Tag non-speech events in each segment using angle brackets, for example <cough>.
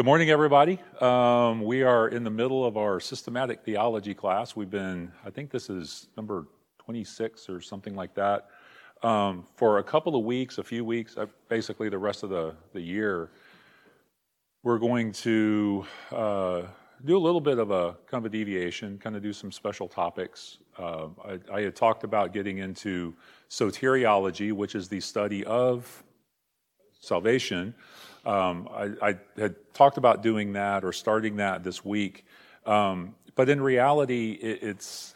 Good morning, everybody. Um, we are in the middle of our systematic theology class. We've been, I think this is number 26 or something like that, um, for a couple of weeks, a few weeks, uh, basically the rest of the, the year. We're going to uh, do a little bit of a kind of a deviation, kind of do some special topics. Uh, I, I had talked about getting into soteriology, which is the study of salvation. Um, I, I, had talked about doing that or starting that this week, um, but in reality, it, it's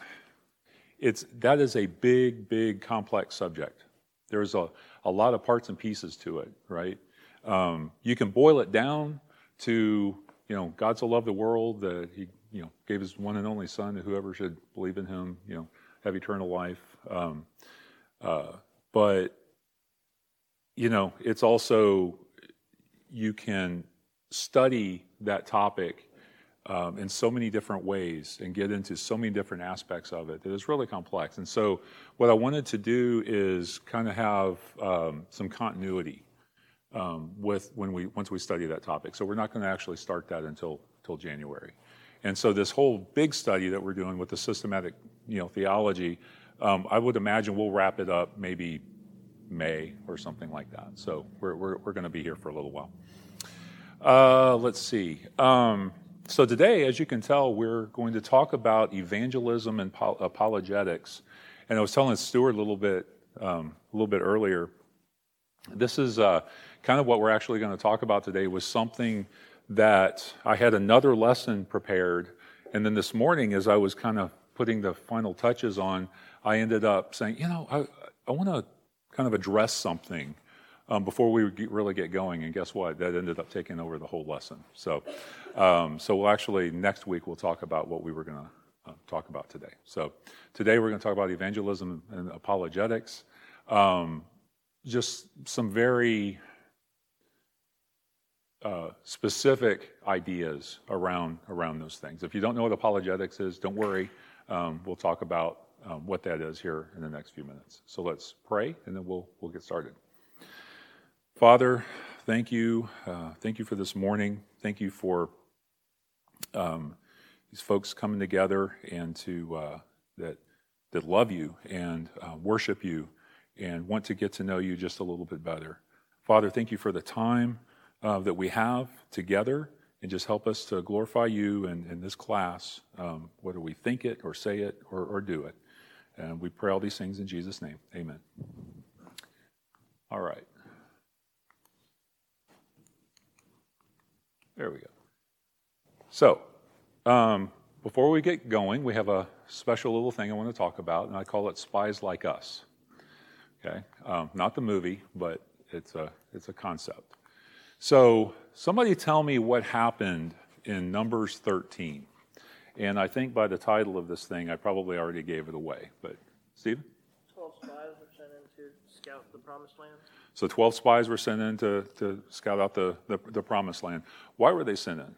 it's that is a big, big, complex subject. There's a, a lot of parts and pieces to it, right? Um, you can boil it down to you know God so loved the world that He you know gave His one and only Son that whoever should believe in Him you know have eternal life. Um, uh, but you know it's also you can study that topic um, in so many different ways and get into so many different aspects of it that it's really complex. And so, what I wanted to do is kind of have um, some continuity um, with when we once we study that topic. So we're not going to actually start that until until January. And so this whole big study that we're doing with the systematic, you know, theology, um, I would imagine we'll wrap it up maybe May or something like that. So we're we're, we're going to be here for a little while. Uh, let's see. Um, so today, as you can tell, we're going to talk about evangelism and apologetics. And I was telling Stuart a little bit um, a little bit earlier. This is uh, kind of what we're actually going to talk about today. Was something that I had another lesson prepared, and then this morning, as I was kind of putting the final touches on, I ended up saying, you know, I, I want to kind of address something um, before we really get going. And guess what? That ended up taking over the whole lesson. So, um, so we'll actually next week we'll talk about what we were going to uh, talk about today. So today we're going to talk about evangelism and apologetics. Um, just some very uh, specific ideas around around those things. If you don't know what apologetics is, don't worry. Um, we'll talk about um, what that is here in the next few minutes. So let's pray, and then we'll we'll get started. Father, thank you. Uh, thank you for this morning. Thank you for um, these folks coming together and to uh, that that love you and uh, worship you and want to get to know you just a little bit better. Father, thank you for the time uh, that we have together and just help us to glorify you in, in this class, um, whether we think it or say it or, or do it. And we pray all these things in Jesus' name. Amen. All right. There we go. So, um, before we get going, we have a special little thing I want to talk about, and I call it Spies Like Us. Okay? Um, not the movie, but it's a, it's a concept. So, somebody tell me what happened in Numbers 13. And I think by the title of this thing, I probably already gave it away. But, Stephen? 12 spies were sent in to scout the promised land. So 12 spies were sent in to, to scout out the, the, the promised land. Why were they sent in?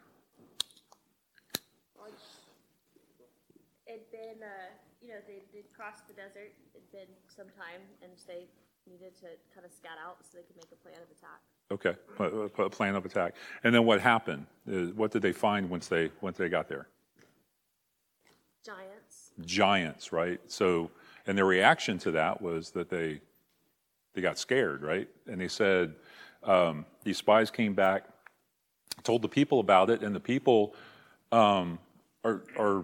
It'd been, uh, you know, they did crossed the desert. It'd been some time, and they needed to kind of scout out so they could make a plan of attack. Okay, a plan of attack. And then what happened? Uh, what did they find once they once they got there? Giants. Giants, right? So, and their reaction to that was that they they got scared, right? And they said, um, these spies came back, told the people about it, and the people um, are, are,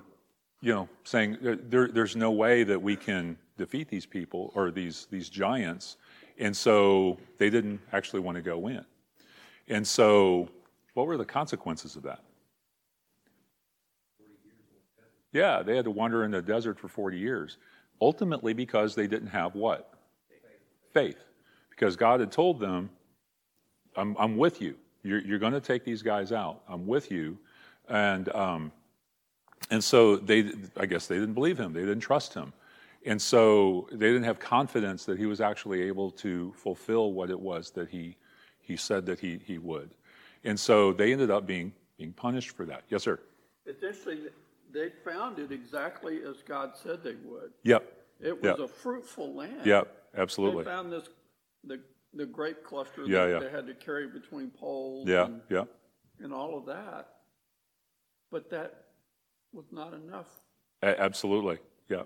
you know, saying there, there's no way that we can defeat these people or these these giants, and so they didn't actually want to go in. And so, what were the consequences of that? Yeah, they had to wander in the desert for 40 years. Ultimately, because they didn't have what? faith because God had told them, I'm, I'm with you. You're, you're going to take these guys out. I'm with you. And, um, and so they, I guess they didn't believe him. They didn't trust him. And so they didn't have confidence that he was actually able to fulfill what it was that he, he said that he, he would. And so they ended up being, being punished for that. Yes, sir. It's interesting. They found it exactly as God said they would. Yep. It was yep. a fruitful land. Yep. Absolutely. They found this the the grape cluster yeah, that yeah. they had to carry between poles. Yeah, and, yeah. and all of that. But that was not enough. A- absolutely. Yeah.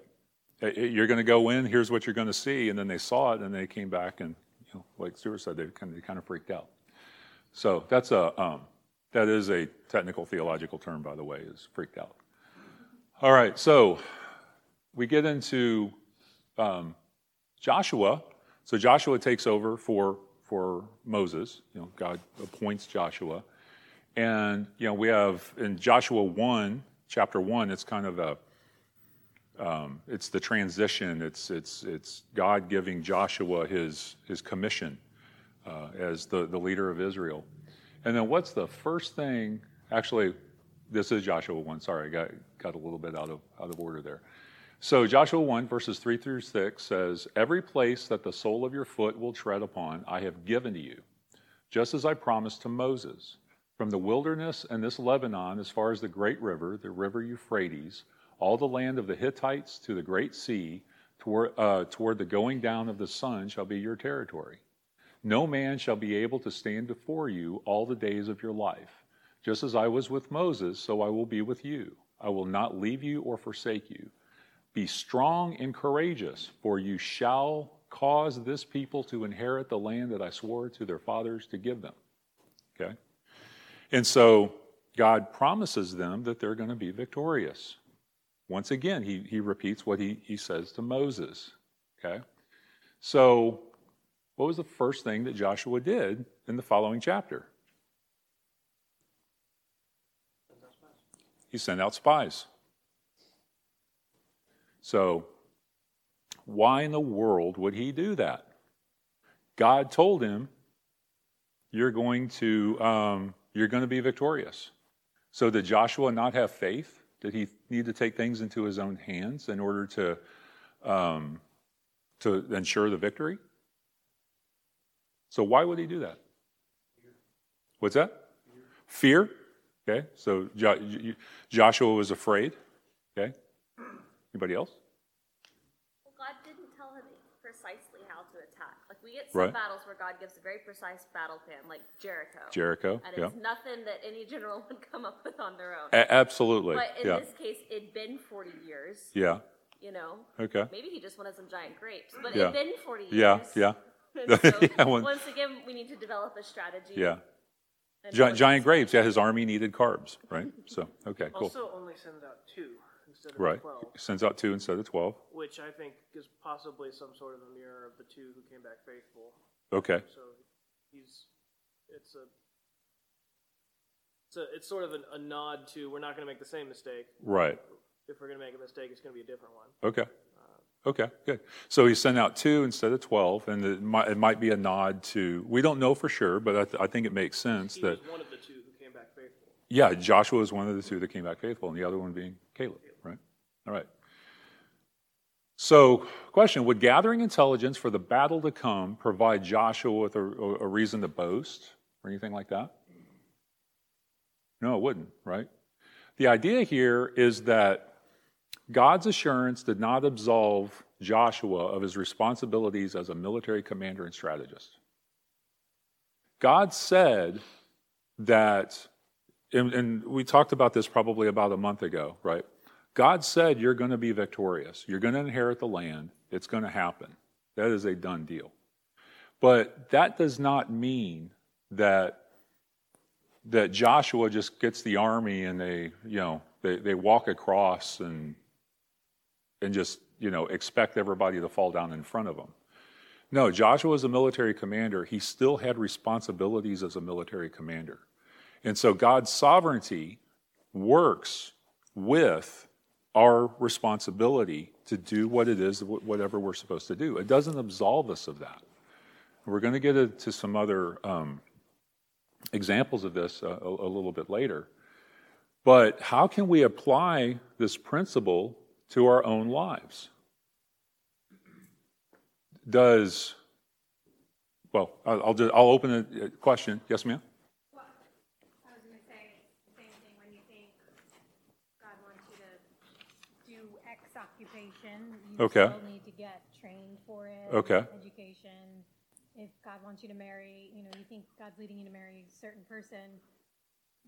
You're going to go in. Here's what you're going to see, and then they saw it, and they came back, and you know, like Stuart said, they kind of, they kind of freaked out. So that's a um, that is a technical theological term, by the way, is freaked out. All right, so we get into um, Joshua. So Joshua takes over for for Moses. You know, God appoints Joshua, and you know we have in Joshua one, chapter one. It's kind of a um, it's the transition. It's it's it's God giving Joshua his his commission uh, as the the leader of Israel. And then what's the first thing? Actually, this is Joshua one. Sorry, I got got a little bit out of out of order there. So Joshua 1, verses 3 through 6 says, Every place that the sole of your foot will tread upon, I have given to you, just as I promised to Moses. From the wilderness and this Lebanon, as far as the great river, the river Euphrates, all the land of the Hittites to the great sea, toward, uh, toward the going down of the sun shall be your territory. No man shall be able to stand before you all the days of your life. Just as I was with Moses, so I will be with you. I will not leave you or forsake you. Be strong and courageous, for you shall cause this people to inherit the land that I swore to their fathers to give them. Okay? And so God promises them that they're going to be victorious. Once again, he, he repeats what he, he says to Moses. Okay? So, what was the first thing that Joshua did in the following chapter? He sent out spies. So, why in the world would he do that? God told him, "You're going to um, you're going to be victorious." So, did Joshua not have faith? Did he need to take things into his own hands in order to um, to ensure the victory? So, why would he do that? What's that? Fear. Okay. So jo- Joshua was afraid. Okay. Anybody else? Well, God didn't tell him precisely how to attack. Like we get some Right. battles where God gives a very precise battle plan, like Jericho. Jericho. And Yeah. it's nothing that any general <laughs> would come up with on their own. A- absolutely. but in Yeah. this case, it'd been 40 years. Yeah. You know, Okay. maybe he just wanted some giant grapes, but Yeah. it'd been 40 years. Yeah. Yeah. So, <laughs> Yeah, once again, we need to develop a strategy. Yeah. And Gi- giant to grapes. Yeah. His army needed carbs. Right. <laughs> So okay. Cool. Also, only sends out two instead of Right. twelve, Sends out two instead of twelve. which I think is possibly some sort of a mirror of the two who came back faithful. Okay. So he's, it's a, it's a, it's sort of a, a nod to we're not going to make the same mistake. Right. If we're going to make a mistake, it's going to be a different one. Okay. Okay, good. So he sent out two instead of 12, and it might, it might be a nod to, we don't know for sure, but I, th- I think it makes sense He that, was one of the two who came back faithful. yeah, Joshua was one of the two that came back faithful, and the other one being Caleb, right? All right. So, question Would gathering intelligence for the battle to come provide Joshua with a, a reason to boast or anything like that? No, it wouldn't, right? The idea here is that God's assurance did not absolve Joshua of his responsibilities as a military commander and strategist. God said that, and, and we talked about this probably about a month ago, right? God said you're going to be victorious. You're going to inherit the land. It's going to happen. That is a done deal. But that does not mean that that Joshua just gets the army and they, you know, they, they walk across and and just, you know, expect everybody to fall down in front of them. No, Joshua was a military commander. He still had responsibilities as a military commander. And so God's sovereignty works with our responsibility to do what it is, whatever we're supposed to do. It doesn't absolve us of that. We're going to get into some other um, examples of this uh, a, a little bit later. But how can we apply this principle to our own lives? Does, well, I'll, just, I'll open a a uh, question. Yes, ma'am? Well, I was gonna say, it's the same thing when you think God wants you to do X occupation. You Okay. still need to get trained for it. Okay. Education. If God wants you to marry, you know, you think God's leading you to marry a certain person,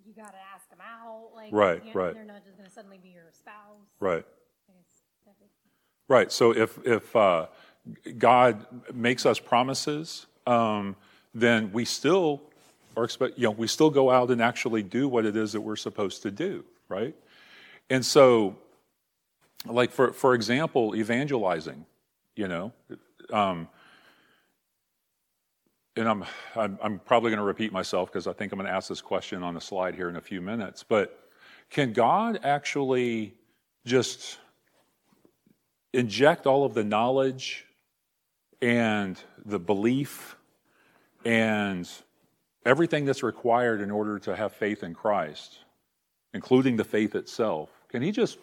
you gotta ask them out, like. Right, you know, right. They're not just gonna suddenly be your spouse. Right. I guess that is- Right. So if if uh, God makes us promises, um, then we still are expect you know we still go out and actually do what it is that we're supposed to do, right? And so, like for for example, evangelizing, you know, um, and I'm I'm, I'm probably going to repeat myself because I think I'm going to ask this question on the slide here in a few minutes, but can God actually just inject all of the knowledge and the belief and everything that's required in order to have faith in Christ, including the faith itself, can he just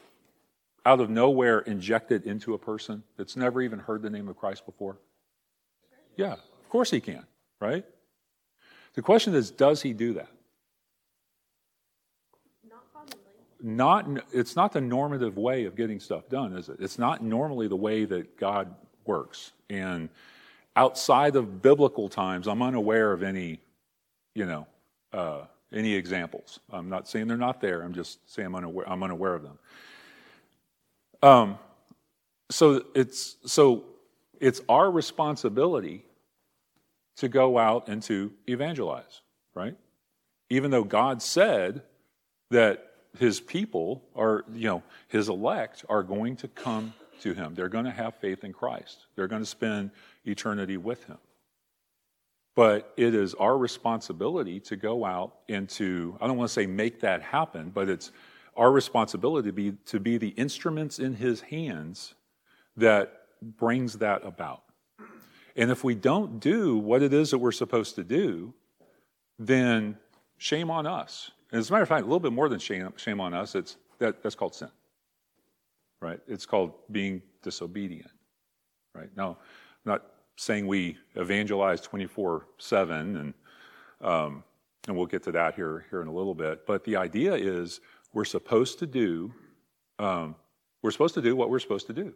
out of nowhere inject it into a person that's never even heard the name of Christ before? Yeah, of course he can, right? The question is, does he do that? Not commonly. Not it's not the normative way of getting stuff done is it? It's not normally the way that god works. And outside of biblical times i'm unaware of any you know uh, any examples. I'm not saying they're not there. I'm just saying i'm unaware, I'm unaware of them. Um, so it's so it's our responsibility to go out and to evangelize right? Even though god said that his people are, you know, his elect are going to come to him. They're going to have faith in Christ. They're going to spend eternity with him. But it is our responsibility to go out and to, I don't want to say make that happen, but it's our responsibility to be, to be the instruments in his hands that brings that about. And if we don't do what it is that we're supposed to do, then shame on us. And as a matter of fact, a little bit more than shame, shame on us, it's, that, that's called sin. Right? It's called being disobedient. Right? Now, I'm not saying we evangelize 24 7, and, um, and we'll get to that here, here in a little bit, but the idea is we're supposed to do, um, we're supposed to do what we're supposed to do.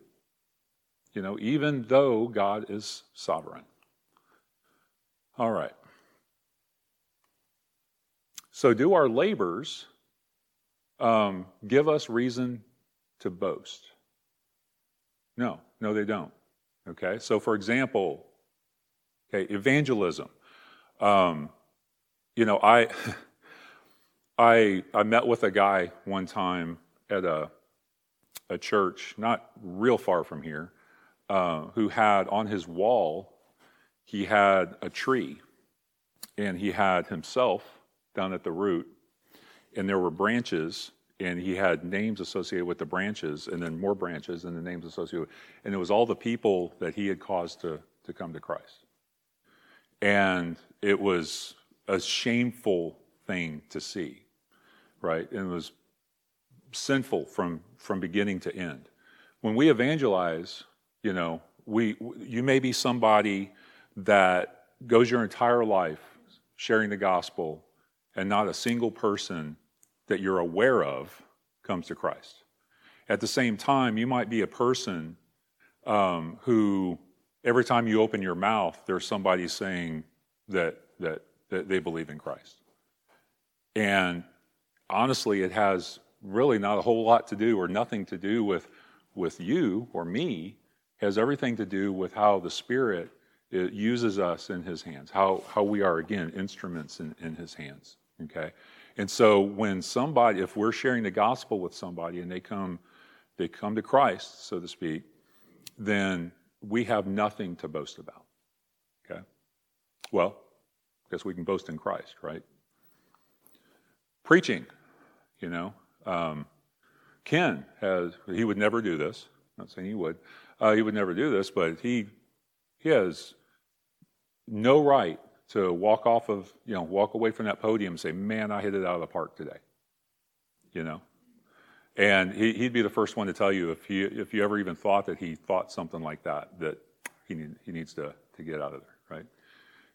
You know, even though God is sovereign. All right. So, do our labors um, give us reason to boast? No, no, they don't. Okay, so for example, okay, evangelism. Um, you know, I, <laughs> I, I met with a guy one time at a, a church not real far from here, uh, who had on his wall, he had a tree, and he had himself down at the root, and there were branches, and he had names associated with the branches, and then more branches, and the names associated with, and it was all the people that he had caused to, to come to Christ. And it was a shameful thing to see, right? And it was sinful from, from beginning to end. When we evangelize, you know, we, you may be somebody that goes your entire life sharing the gospel and not a single person that you're aware of comes to Christ. At the same time, you might be a person um, who, every time you open your mouth, there's somebody saying that, that, that they believe in Christ. And honestly, it has really not a whole lot to do or nothing to do with, with you or me. It has everything to do with how the Spirit it uses us in his hands, how, how we are, again, instruments in, in his hands. Okay? And so when somebody, if we're sharing the gospel with somebody and they come, they come to Christ, so to speak, then we have nothing to boast about. Okay? Well, I guess we can boast in Christ, right? Preaching, you know. Um, Ken has, he would never do this. I'm not saying he would. Uh, he would never do this, but he, he has no right to walk off of, you know, walk away from that podium and say, man, I hit it out of the park today. You know? And he, would be the first one to tell you if, he, if you ever even thought that he thought something like that, that he, need, he needs to, to get out of there, right?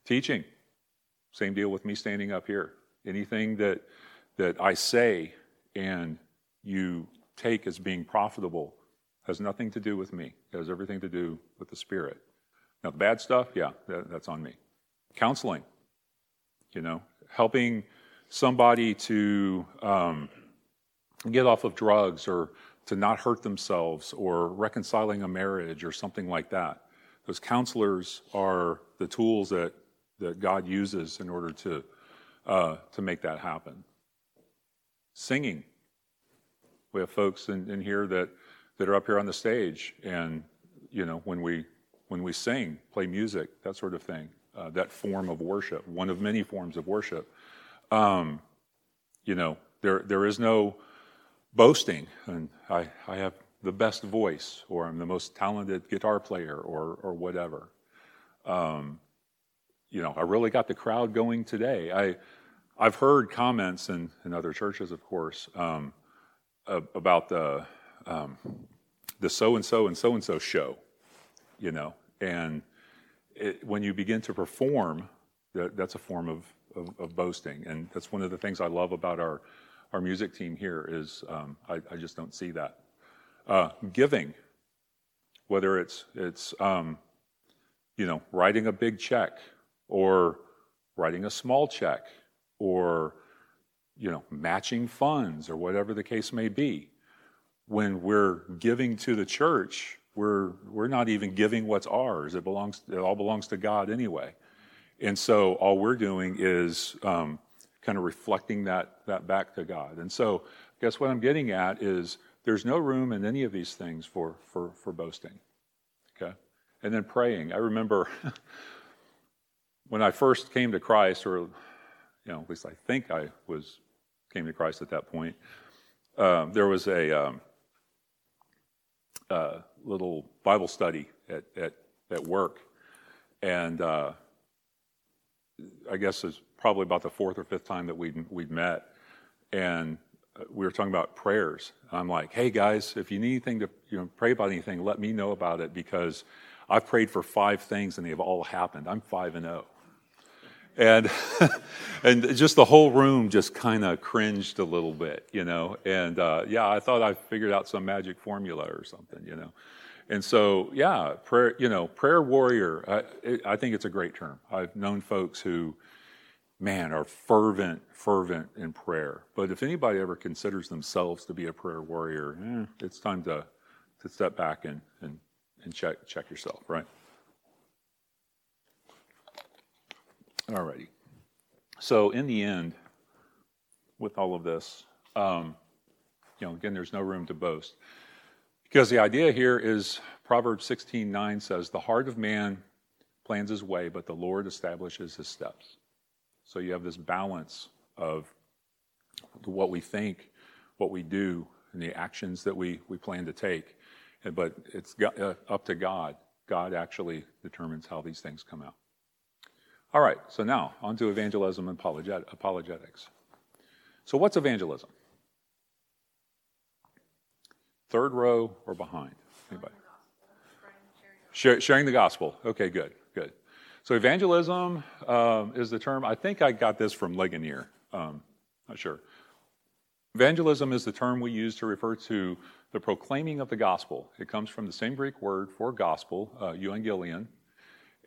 Teaching, same deal with me standing up here. Anything that, that I say and you take as being profitable has nothing to do with me. It has everything to do with the Spirit. Now, the bad stuff, yeah, that, that's on me. Counseling, you know, helping somebody to um, get off of drugs or to not hurt themselves or reconciling a marriage or something like that. Those counselors are the tools that, that God uses in order to, uh, to make that happen. Singing. We have folks in, in here that, that are up here on the stage, and you know when we when we sing, play music, that sort of thing, uh, that form of worship, one of many forms of worship. Um, you know, there there is no boasting, and I, I have the best voice, or I'm the most talented guitar player, or or whatever. Um, you know, I really got the crowd going today. I I've heard comments in, in other churches, of course, um, about the um, the so and so and so and so show, you know, and it, when you begin to perform, that, that's a form of, of, of, boasting, and that's one of the things I love about our our music team here is um, I, I, just don't see that. Uh, giving, whether it's it's um, you know writing a big check or writing a small check or you know matching funds or whatever the case may be. When we're giving to the church we're we're not even giving what's ours. It belongs it all belongs to god anyway. And so all we're doing is um, kind of reflecting that that back to god. And so I guess what i'm getting at is there's no room in any of these things for for for boasting okay? And then praying. I remember <laughs> when i first came to christ or you know, at least I think I was came to Christ at that point. Um, there was a um, uh, little Bible study at, at, at work, and uh, I guess it's probably about the fourth or fifth time that we'd we'd met, and we were talking about prayers. I'm like, hey guys, if you need anything to you know pray about anything, let me know about it because I've prayed for five things and they've all happened. I'm five and. Oh and <laughs> and just the whole room just kind of cringed a little bit, you know. And uh, yeah, I thought I figured out some magic formula or something, you know. And so yeah, prayer, you know, prayer warrior. I, I think it's a great term. I've known folks who, man, are fervent, fervent in prayer. But if anybody ever considers themselves to be a prayer warrior, eh, it's time to to step back and and and check check yourself, right? Alrighty. So in the end, with all of this, um, you know, again, there's no room to boast. Because the idea here is Proverbs 16:9 says, "The heart of man plans his way, but the Lord establishes his steps." So you have this balance of what we think, what we do, and the actions that we, we plan to take. But it's uh, up to God. God actually determines how these things come out. All right, so now on to evangelism and apologetics. So, what's evangelism? Third row or behind? Anybody? Share, sharing the gospel. Okay, good, good. So, evangelism um, is the term, I think I got this from Ligonier. Um, not sure. Evangelism is the term we use to refer to the proclaiming of the gospel. It comes from the same Greek word for gospel, uh, euangelion,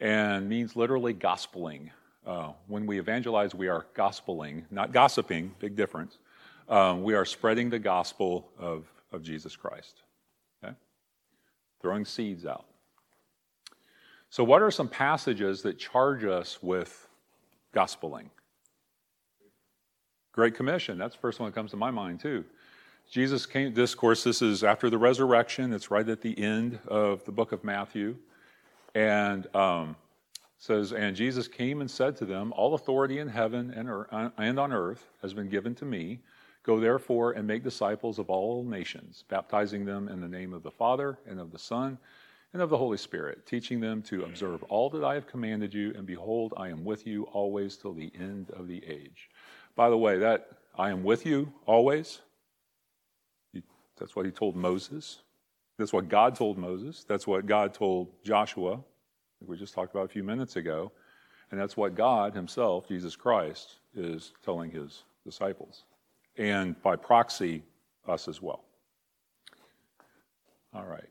and means literally gospeling. Uh, when we evangelize, we are gospeling, not gossiping, big difference. Um, we are spreading the gospel of, of Jesus Christ. Okay? Throwing seeds out. So, what are some passages that charge us with gospeling? Great Commission, that's the first one that comes to my mind, too. Jesus came, this, course, this is after the resurrection. It's right at the end of the book of Matthew. And um, says, And Jesus came and said to them, All authority in heaven and, earth, uh, and on earth has been given to me. Go therefore and make disciples of all nations, baptizing them in the name of the Father and of the Son and of the Holy Spirit, teaching them to observe all that I have commanded you, and behold, I am with you always till the end of the age. By the way, that I am with you always, that's what he told Moses. That's what God told Moses. That's what God told Joshua, we just talked about a few minutes ago. And that's what God Himself, Jesus Christ, is telling His disciples. And by proxy, us as well. All right.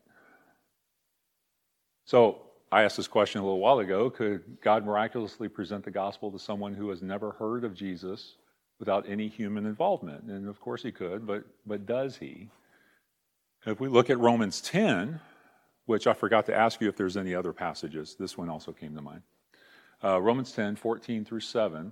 So I asked this question a little while ago could God miraculously present the gospel to someone who has never heard of Jesus without any human involvement. And of course he could, but, but does he? If we look at Romans 10, which I forgot to ask you if there's any other passages, this one also came to mind. Uh, Romans 10, 14 through 7.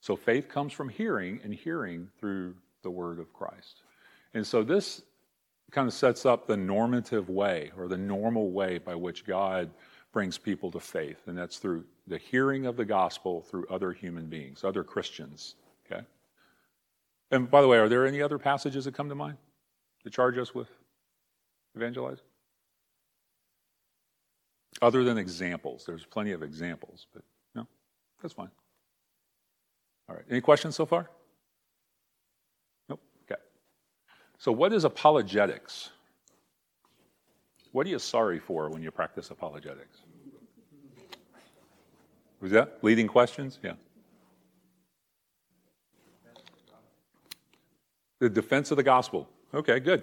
So faith comes from hearing, and hearing through the word of Christ. And so this kind of sets up the normative way or the normal way by which God brings people to faith, and that's through the hearing of the gospel through other human beings, other Christians. Okay? And by the way, are there any other passages that come to mind to charge us with evangelizing? Other than examples, there's plenty of examples, but no, that's fine. All right, any questions so far? Nope, okay. So, what is apologetics? What are you sorry for when you practice apologetics? Was that leading questions? Yeah. The defense of the gospel. Okay, good.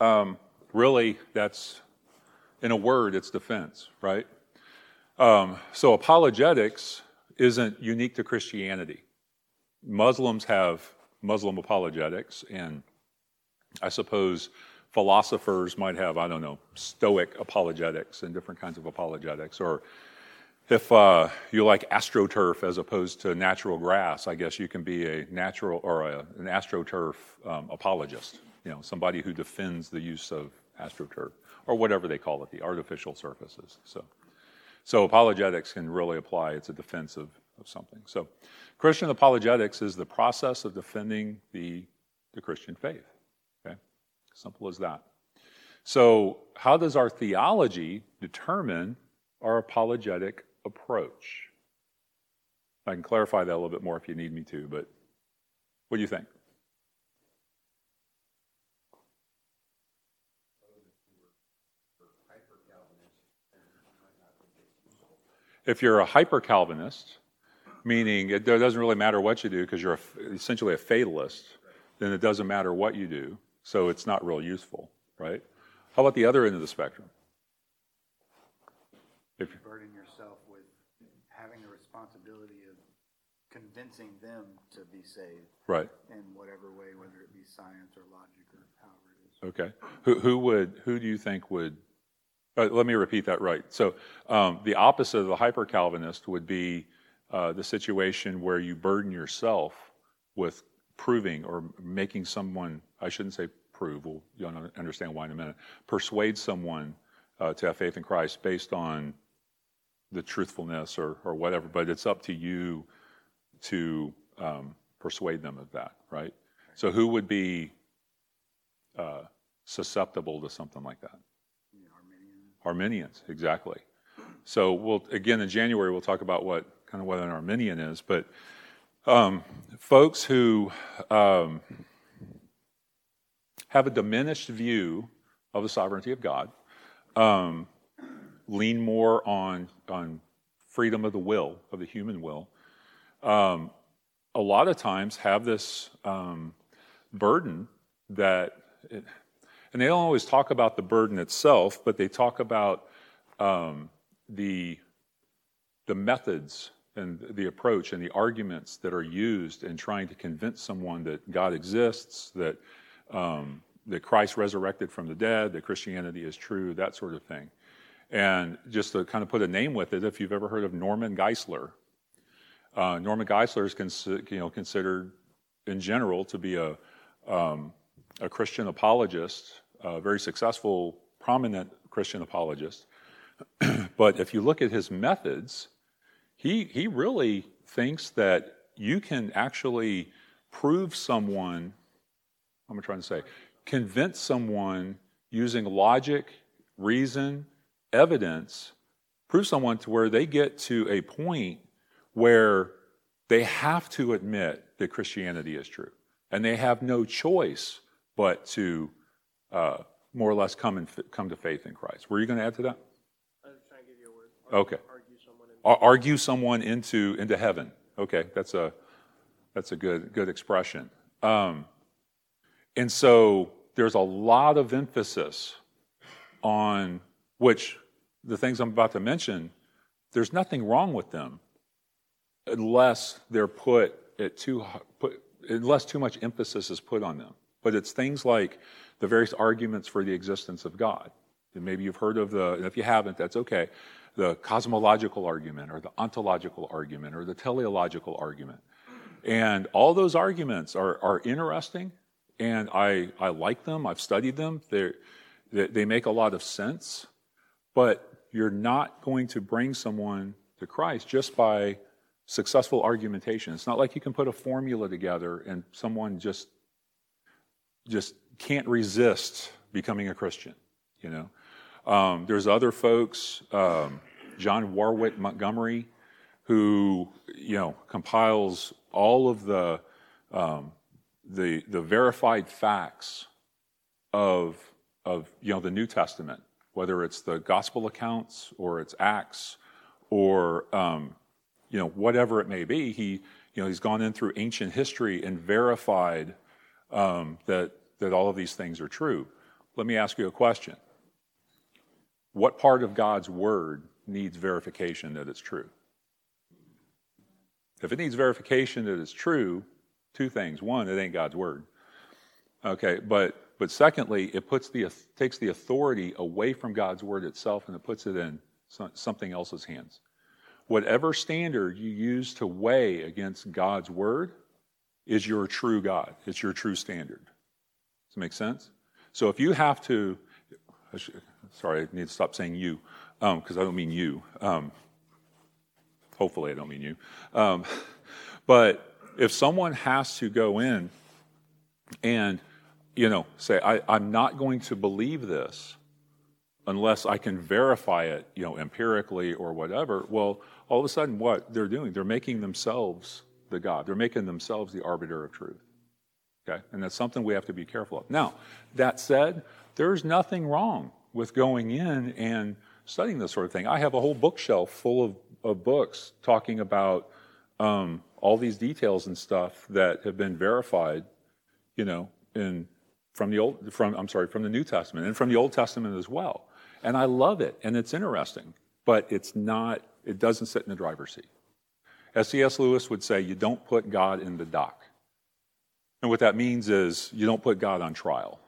Um, really, that's in a word, it's defense, right? Um, so apologetics isn't unique to Christianity. Muslims have Muslim apologetics, and I suppose philosophers might have, I don't know, Stoic apologetics and different kinds of apologetics. Or if uh, you like astroturf as opposed to natural grass, I guess you can be a natural or a, an astroturf um, apologist. You know, somebody who defends the use of astroturf or whatever they call it, the artificial surfaces. So, so apologetics can really apply. It's a defense of, of something. So, Christian apologetics is the process of defending the, the Christian faith. Okay, simple as that. So, how does our theology determine our apologetic approach? I can clarify that a little bit more if you need me to, but what do you think? If you're a hyper Calvinist, meaning it doesn't really matter what you do because you're a, essentially a fatalist, then it doesn't matter what you do, so it's not real useful, right? How about the other end of the spectrum? If you burden yourself with having the responsibility of convincing them to be saved, right, in whatever way, whether it be science or logic or however it is. Okay, who who would who do you think would uh, let me repeat that right. So, um, the opposite of the hyper Calvinist would be uh, the situation where you burden yourself with proving or making someone, I shouldn't say prove, we'll you'll understand why in a minute, persuade someone uh, to have faith in Christ based on the truthfulness or, or whatever, but it's up to you to um, persuade them of that, right? So, who would be uh, susceptible to something like that? Arminians, exactly. So we'll again in January we'll talk about what kind of what an Arminian is, but um, folks who um, have a diminished view of the sovereignty of God um, lean more on on freedom of the will of the human will. Um, a lot of times have this um, burden that. It, and they don't always talk about the burden itself, but they talk about um, the, the methods and the approach and the arguments that are used in trying to convince someone that God exists, that, um, that Christ resurrected from the dead, that Christianity is true, that sort of thing. And just to kind of put a name with it, if you've ever heard of Norman Geisler, uh, Norman Geisler is cons- you know, considered in general to be a, um, a Christian apologist a very successful, prominent Christian apologist. <clears throat> but if you look at his methods, he, he really thinks that you can actually prove someone, what am I trying to say? Convince someone using logic, reason, evidence, prove someone to where they get to a point where they have to admit that Christianity is true. And they have no choice but to uh, more or less come, and f- come to faith in Christ. Were you going to add to that? I was trying to give you a word. Okay. Argue someone in. Ar- argue someone into, into heaven. Okay, that's a, that's a good, good expression. Um, and so there's a lot of emphasis on which the things I'm about to mention, there's nothing wrong with them unless they're put at too put unless too much emphasis is put on them. But it's things like the various arguments for the existence of God. And maybe you've heard of the, and if you haven't, that's okay. The cosmological argument, or the ontological argument, or the teleological argument. And all those arguments are, are interesting, and I, I like them. I've studied them. They're, they they make a lot of sense, but you're not going to bring someone to Christ just by successful argumentation. It's not like you can put a formula together and someone just just can't resist becoming a Christian. You know, um, there's other folks, um, John Warwick Montgomery, who you know compiles all of the um, the the verified facts of of you know the New Testament, whether it's the gospel accounts or it's Acts or um, you know whatever it may be. He you know he's gone in through ancient history and verified um, that that all of these things are true. Let me ask you a question. What part of God's word needs verification that it's true? If it needs verification that it's true, two things. One, it ain't God's word. Okay, but but secondly, it puts the takes the authority away from God's word itself and it puts it in something else's hands. Whatever standard you use to weigh against God's word is your true God. It's your true standard. Does it make sense? So if you have to, sorry, I need to stop saying you because um, I don't mean you. Um, hopefully, I don't mean you. Um, but if someone has to go in and, you know, say, I, I'm not going to believe this unless I can verify it, you know, empirically or whatever, well, all of a sudden, what they're doing, they're making themselves the God. They're making themselves the arbiter of truth. Okay? And that's something we have to be careful of. Now, that said, there's nothing wrong with going in and studying this sort of thing. I have a whole bookshelf full of, of books talking about um, all these details and stuff that have been verified, you know, in from the old from I'm sorry, from the New Testament and from the Old Testament as well. And I love it and it's interesting, but it's not it doesn't sit in the driver's seat. As C.S. Lewis would say, you don't put God in the dock. And what that means is you don't put God on trial,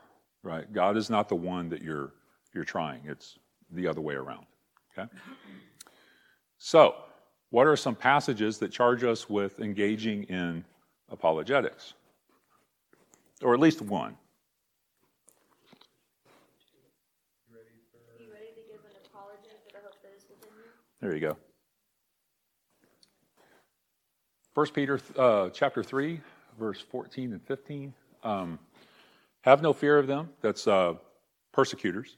right? God is not the one that you're you're trying. It's the other way around. Okay? So, what are some passages that charge us with engaging in apologetics? Or at least one. Are you ready to give an apology for the hope that is within you? There you go. First Peter uh, chapter 3, verse 14 and 15. Um, have no fear of them, that's uh, persecutors.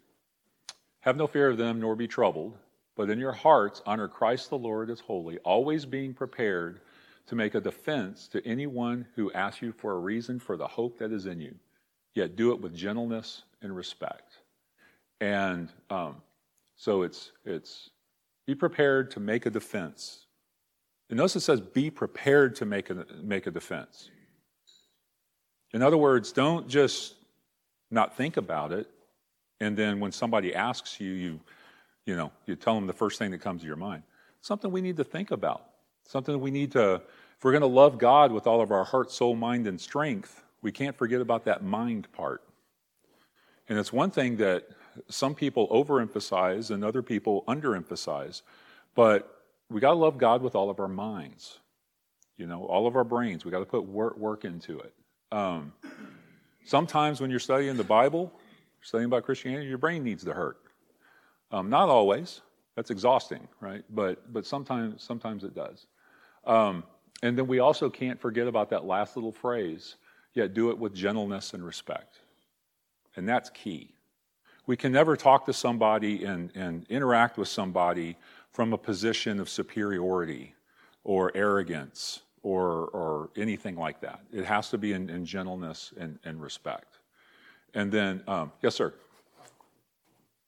Have no fear of them, nor be troubled, but in your hearts honor Christ the Lord as holy, always being prepared to make a defense to anyone who asks you for a reason for the hope that is in you, yet do it with gentleness and respect. And um, so it's, it's be prepared to make a defense. And notice it says, be prepared to make a, make a defense. In other words, don't just not think about it, and then when somebody asks you, you, you know, you tell them the first thing that comes to your mind. something we need to think about. Something we need to, if we're going to love God with all of our heart, soul, mind, and strength, we can't forget about that mind part. And it's one thing that some people overemphasize and other people underemphasize, but we got to love God with all of our minds, you know, all of our brains. We got to put work, work into it. Um, sometimes when you're studying the Bible, studying about Christianity, your brain needs to hurt. Um, not always. That's exhausting, right? But but sometimes sometimes it does. Um, and then we also can't forget about that last little phrase. Yet do it with gentleness and respect, and that's key. We can never talk to somebody and, and interact with somebody from a position of superiority or arrogance or, or anything like that. It has to be in, in gentleness and, and respect. And then, um, yes, sir.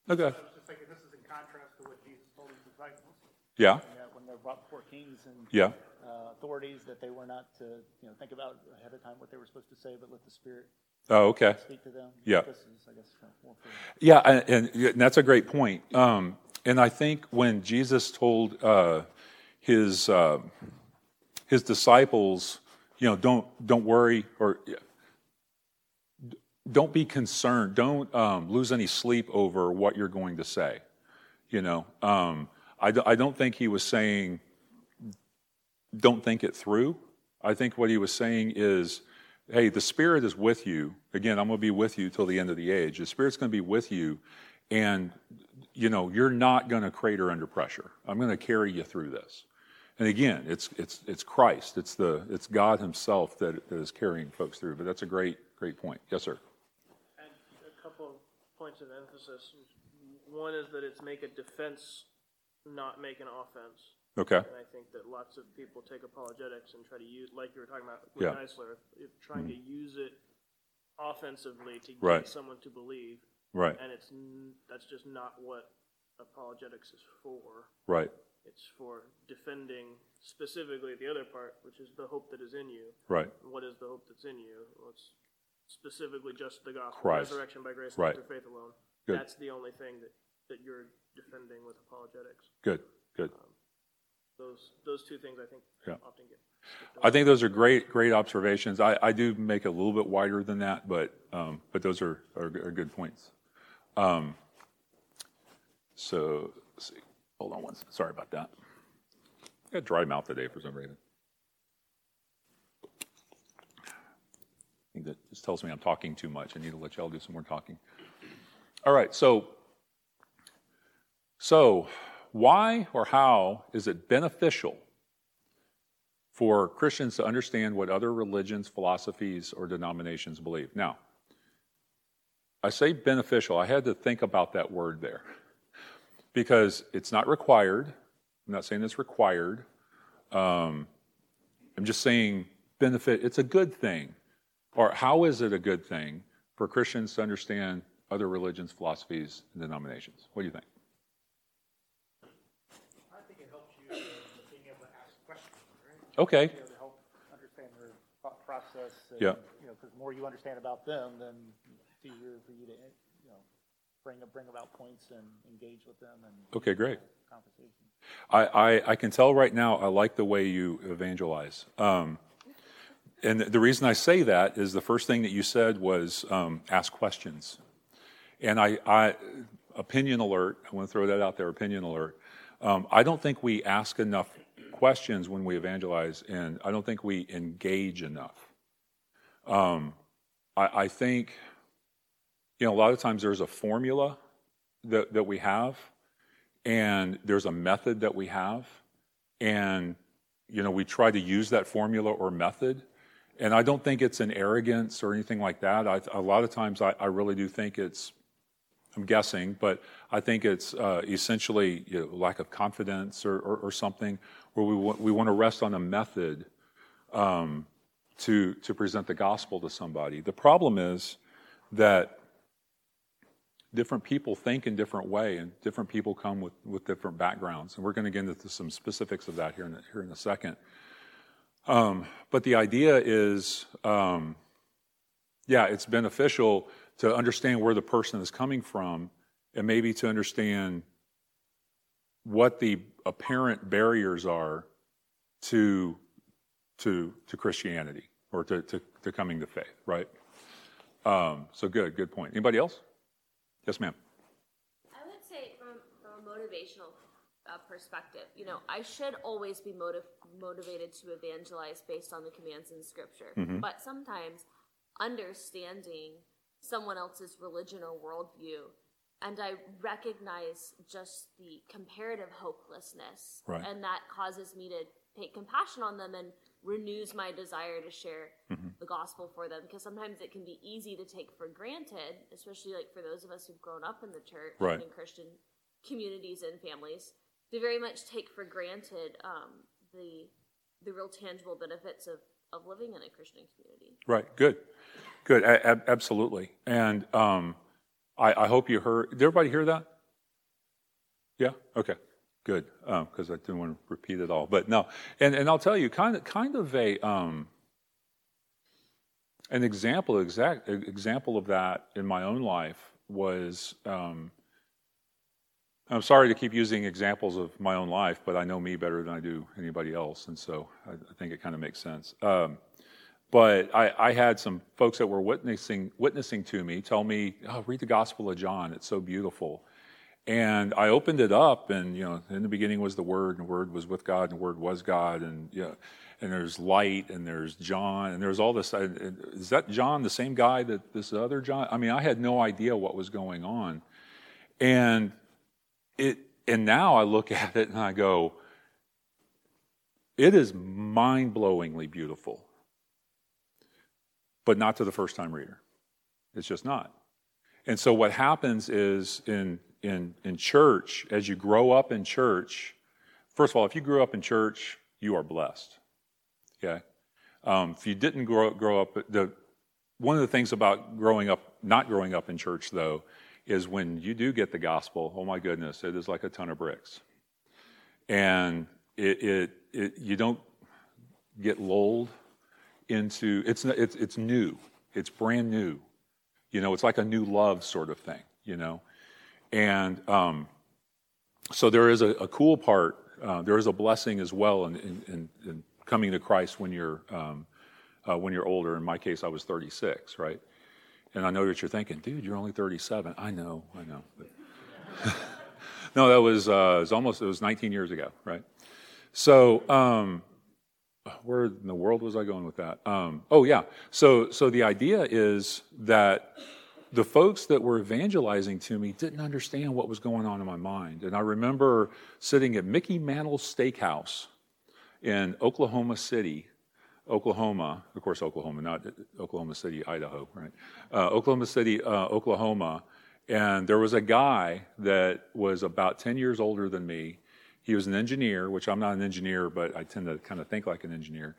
Okay. I was just thinking, this is in contrast to what Jesus told his disciples, Yeah. when they're brought before kings and Yeah. uh, authorities, that they were not to, you know, think about ahead of time what they were supposed to say, but let the Spirit Oh, okay. speak to them. Yeah. This is, I guess, kind of Yeah, and, and, and that's a great point. Um, and I think when Jesus told uh, his uh, his disciples, you know, don't don't worry or don't be concerned. Don't um, lose any sleep over what you're going to say. You know, um, I, I don't think he was saying don't think it through. I think what he was saying is, hey, the Spirit is with you. Again, I'm going to be with you till the end of the age. The Spirit's going to be with you, and you know you're not going to crater under pressure. I'm going to carry you through this. And again, it's it's it's Christ. It's the it's God Himself that, that is carrying folks through. But that's a great great point. Yes, sir. And a couple of points of emphasis. One is that it's make a defense, not make an offense. Okay. And I think that lots of people take apologetics and try to use, like you were talking about with Yeah. Mm-hmm. Geisler, if trying to use it offensively to get Right. someone to believe. Right. And it's n- that's just not what apologetics is for. Right. It's for defending specifically the other part, which is the hope that is in you. Right. What is the hope that's in you? Well, it's specifically just the gospel, Christ. resurrection by grace Right. through faith alone. Good. That's the only thing that, that you're defending with apologetics. Good. Good. Those those two things I think Yeah. often get. I think those are great, great observations. I, I do make it a little bit wider than that, but, um, but those are, are, are good points. Um, so, see. Hold on one second. Sorry about that. I got dry mouth today for some reason. I think that just tells me I'm talking too much. I need to let y'all do some more talking. All right, so so why or how is it beneficial for Christians to understand what other religions, philosophies, or denominations believe. Now, I say beneficial. I had to think about that word there because it's not required. I'm not saying it's required. Um, I'm just saying benefit. It's a good thing. Or how is it a good thing for Christians to understand other religions, philosophies, and denominations? What do you think? I think it helps you in being able to ask questions, right? Okay. You know, to help understand their thought process. And, Yeah. You know, because the more you understand about them, then easier for you to, you know, bring bring about points and engage with them and Okay, great. conversation. I, I, I can tell right now I like the way you evangelize. Um, and the reason I say that is the first thing that you said was um, ask questions. And I, I, opinion alert, I want to throw that out there, opinion alert. Um, I don't think we ask enough questions when we evangelize, and I don't think we engage enough. Um, I, I think, you know, a lot of times there's a formula that, that we have, and there's a method that we have. And you know we try to use that formula or method. And i don't think it's an arrogance or anything like that. I, a lot of times I, I really do think it's i'm guessing but i think it's uh, essentially you know, lack of confidence or, or, or something where we, we want to rest on a method um, to, to present the gospel to somebody. The problem is that different people think in different way and different people come with, with different backgrounds. And we're going to get into some specifics of that here in, here in a second. Um, but the idea is um, yeah it's beneficial to understand where the person is coming from and maybe to understand what the apparent barriers are to to to christianity or to, to, to coming to faith right? Um, so good good point. Anybody else Yes, ma'am. I would say from, from a motivational uh, perspective, you know, I should always be motiv- motivated to evangelize based on the commands in Scripture. But sometimes understanding someone else's religion or worldview, and I recognize just the comparative hopelessness, Right. and that causes me to take compassion on them and renews my desire to share the gospel for them because sometimes it can be easy to take for granted especially like for those of us who've grown up in the church Right. and in christian communities and families to very much take for granted um, the the real tangible benefits of, of living in a Christian community. Right. Good. Good. A- ab- absolutely. And um, I, I hope you heard. Did everybody hear that? Yeah. Okay. Good. Because I didn't want to repeat it all. But no. And and I'll tell you, kind of kind of a um, an example exact example of that in my own life was. Um, I'm sorry to keep using examples of my own life, but I know me better than I do anybody else, and so I, I think it kind of makes sense. Um, but I, I, had some folks that were witnessing witnessing to me tell me, "Oh, read the Gospel of John; it's so beautiful." And I opened it up, and you know, in the beginning was the Word, and the Word was with God, and the Word was God, and you know, and there's light, and there's John, and there's all this. Uh, uh, is that John the same guy that this other John? I mean, I had no idea what was going on, and it. And now I look <laughs> at it and I go, it is mind blowingly beautiful, but not to the first time reader. It's just not. And so what happens is in in, in church, as you grow up in church, first of all, if you grew up in church, you are blessed. Okay? Um, if you didn't grow, grow up, the, one of the things about growing up, not growing up in church, though, is when you do get the gospel, oh my goodness, it is like a ton of bricks. And it, it, it you don't get lulled into, it's, it's, it's new, it's brand new. You know, it's like a new love sort of thing, you know. And um, so there is a, a cool part. Uh, there is a blessing as well in, in, in coming to Christ when you're um, uh, when you're older. In my case, I was 36, right? And I know that you're thinking, dude, you're only 37. I know, I know. <laughs> no, that was, uh, it was almost it was 19 years ago, right? So um, where in the world was I going with that? Um, oh yeah. So so the idea is that the folks that were evangelizing to me didn't understand what was going on in my mind. And I remember sitting at Mickey Mantle's Steakhouse in Oklahoma City, Oklahoma, of course, Oklahoma, not Oklahoma City, Idaho, right? Uh, Oklahoma City, uh, Oklahoma. And there was a guy that was about 10 years older than me. He was an engineer, which I'm not an engineer, but I tend to kind of think like an engineer.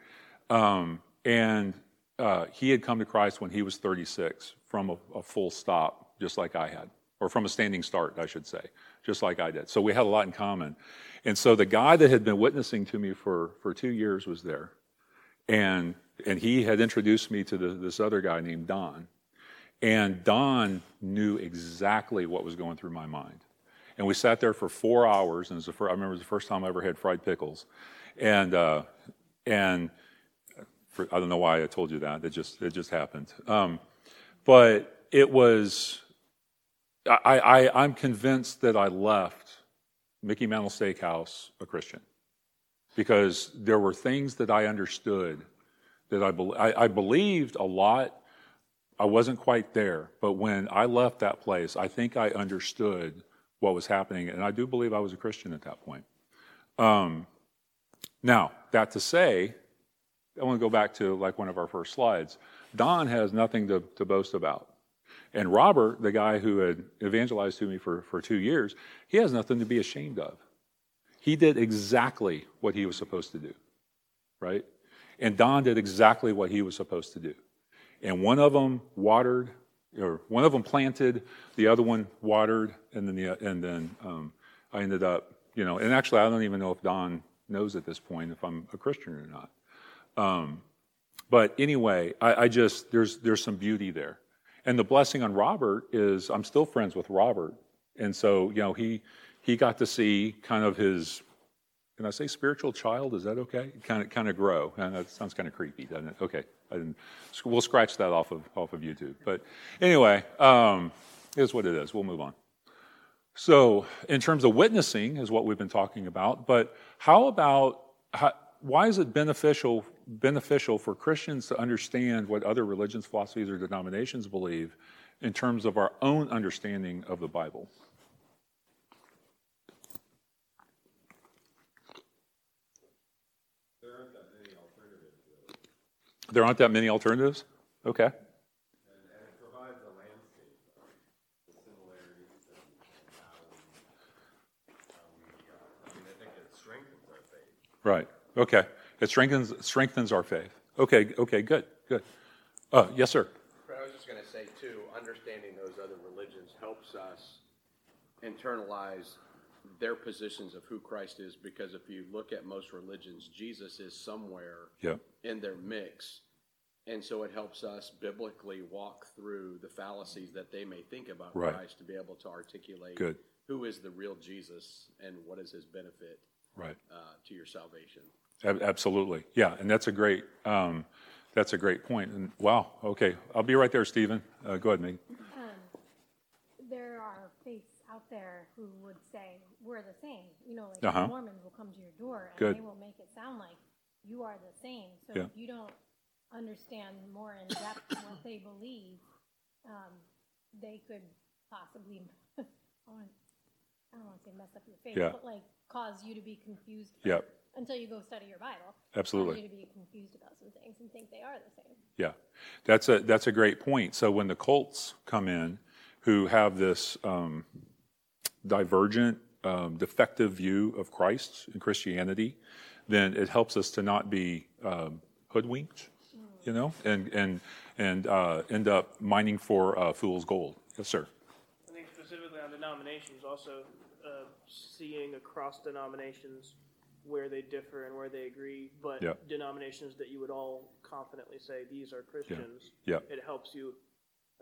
Um, and uh, he had come to Christ when he was 36 from a, a, full stop, just like I had, or from a standing start, I should say, just like I did. So we had a lot in common. And so the guy that had been witnessing to me for, for two years was there. And, and he had introduced me to the, this other guy named Don. And Don knew exactly what was going through my mind. And we sat there for four hours, and first, I remember the first time I ever had fried pickles. And, uh, and for, I don't know why I told you that. It just it just happened. Um, but it was. I, I I'm convinced that I left Mickey Mantle Steakhouse a Christian because there were things that I understood that I, be, I, I believed a lot. I wasn't quite there, but when I left that place, I think I understood what was happening, and I do believe I was a Christian at that point. Um, now, that to say, I want to go back to like one of our first slides. Don has nothing to, to boast about. And Robert, the guy who had evangelized to me for, for two years, he has nothing to be ashamed of. He did exactly what he was supposed to do, right? And Don did exactly what he was supposed to do. And one of them watered, or one of them planted, the other one watered, and then, the, and then um, I ended up, you know, and actually I don't even know if Don knows at this point if I'm a Christian or not. Um, but anyway, I, I, just there's there's some beauty there, and the blessing on Robert is I'm still friends with Robert, and so you know he he got to see kind of his can I say spiritual child? Is that okay? Kind of kind of grow, and that sounds kind of creepy, doesn't it? Okay, I didn't. We'll scratch that off of off of YouTube. But anyway, um, is what it is. We'll move on. So, in terms of witnessing, is what we've been talking about. But how about how, why is it beneficial beneficial for Christians to understand what other religions, philosophies, or denominations believe in terms of our own understanding of the Bible? There aren't that many alternatives. There aren't that many alternatives? Okay. Right. Okay. It strengthens strengthens our faith. Okay, okay, good, good. Uh, yes, sir. But I was just going to say too, understanding those other religions helps us internalize their positions of who Christ is. Because if you look at most religions, Jesus is somewhere Yeah. in their mix, and so it helps us biblically walk through the fallacies that they may think about Right. Christ to be able to articulate Good. who is the real Jesus and what is his benefit Right. uh, to your salvation. Ab- Absolutely. Yeah, and that's a great um, that's a great point. And wow. Okay, I'll be right there, Stephen. Uh, go ahead, Megan. there are faiths out there who would say we're the same. You know, like Uh-huh. Mormons will come to your door and Good. they will make it sound like you are the same. So Yeah. if you don't understand more in depth what they believe, um, they could possibly, <laughs> I don't want to say mess up your faith, Yeah. but like cause you to be confused. Yep. Until you go study your Bible. Absolutely. You to be confused about some things and think they are the same. Yeah, that's a that's a great point. So when the cults come in, who have this um, divergent, um, defective view of Christ and Christianity, then it helps us to not be um, hoodwinked, you know, and and and uh, end up mining for uh, fool's gold. Yes, sir. I think specifically on denominations, also uh, seeing across denominations where they differ and where they agree, but Yeah. denominations that you would all confidently say these are Christians. Yeah. It helps you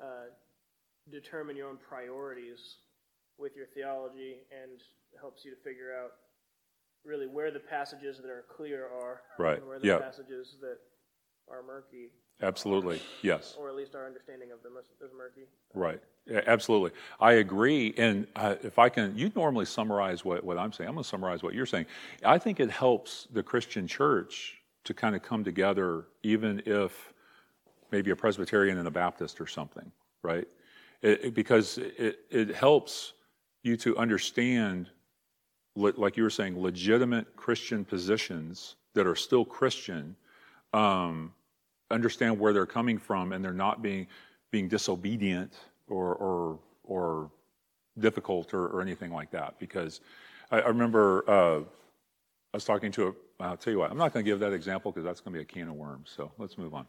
uh, determine your own priorities with your theology and helps you to figure out really where the passages that are clear are Right. and where the Yeah. passages that are murky, Absolutely. Yes. or at least our understanding of them is, murky. Right. Yeah, absolutely. I agree. And uh, if I can, you normally summarize what, what I'm saying. I'm going to summarize what you're saying. I think it helps the Christian church to kind of come together, even if maybe a Presbyterian and a Baptist or something, right? It, it- because it, it helps you to understand, like you were saying, legitimate Christian positions that are still Christian um, understand where they're coming from and they're not being being disobedient or or, or difficult or, or anything like that. Because I, I remember uh, I was talking to a. I'll tell you what. I'm not going to give that example because that's going to be a can of worms. So let's move on.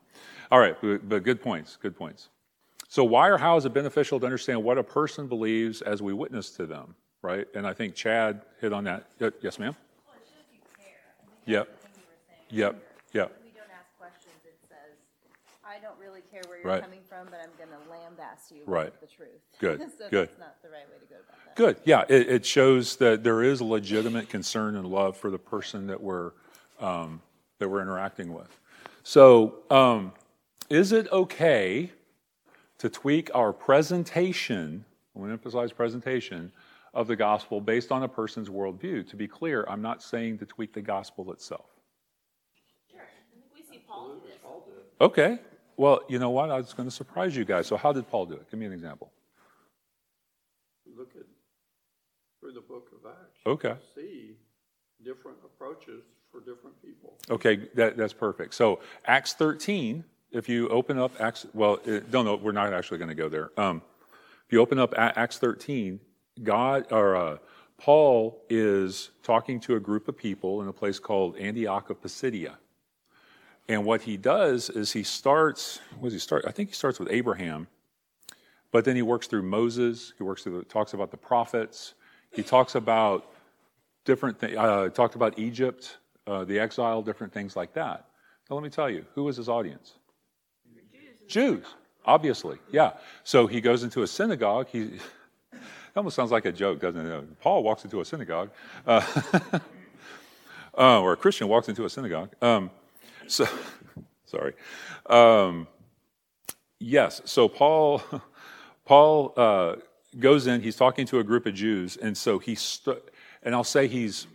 All right, but, but good points. Good points. So why or how is it beneficial to understand what a person believes as we witness to them, right? And I think Chad hit on that. Yes, ma'am. Well, it you care. I think Yep. that's the thing you were saying Yep. Yep. We don't ask questions. It says, I don't really care where you're coming from, but I'm going to lambast you Right. with the truth. Good. <laughs> so Good. that's not the right way to go about that. Good. Yeah, it, it shows that there is a legitimate concern and love for the person that we're um, that we're interacting with. So, um, is it okay to tweak our presentation? I want to emphasize presentation of the gospel based on a person's worldview. To be clear, I'm not saying to tweak the gospel itself. Sure. I think we see Paul do this. Okay. Well, you know what? I was going to surprise you guys. So, how did Paul do it? Give me an example. Look at, through the book of Acts. Okay. See different approaches for different people. Okay, that, that's perfect. So Acts 13, if you open up Acts, well, uh, no, no, we're not actually going to go there. Um, if you open up Acts 13, God or uh, Paul is talking to a group of people in a place called Antioch of Pisidia. And what he does is he starts, what does he start? I think he starts with Abraham, but then he works through Moses. He works through, talks about the prophets. He talks about different things. Uh, talked about Egypt, uh, the exile, different things like that. Now, let me tell you, who was his audience? Jews, obviously, yeah. So he goes into a synagogue. He <laughs> almost sounds like a joke, doesn't it? Paul walks into a synagogue, uh, <laughs> uh, or a Christian walks into a synagogue. Um, so, <laughs> sorry. Um, yes. So Paul, <laughs> Paul uh, goes in. He's talking to a group of Jews, and so he. St- and I'll say he's.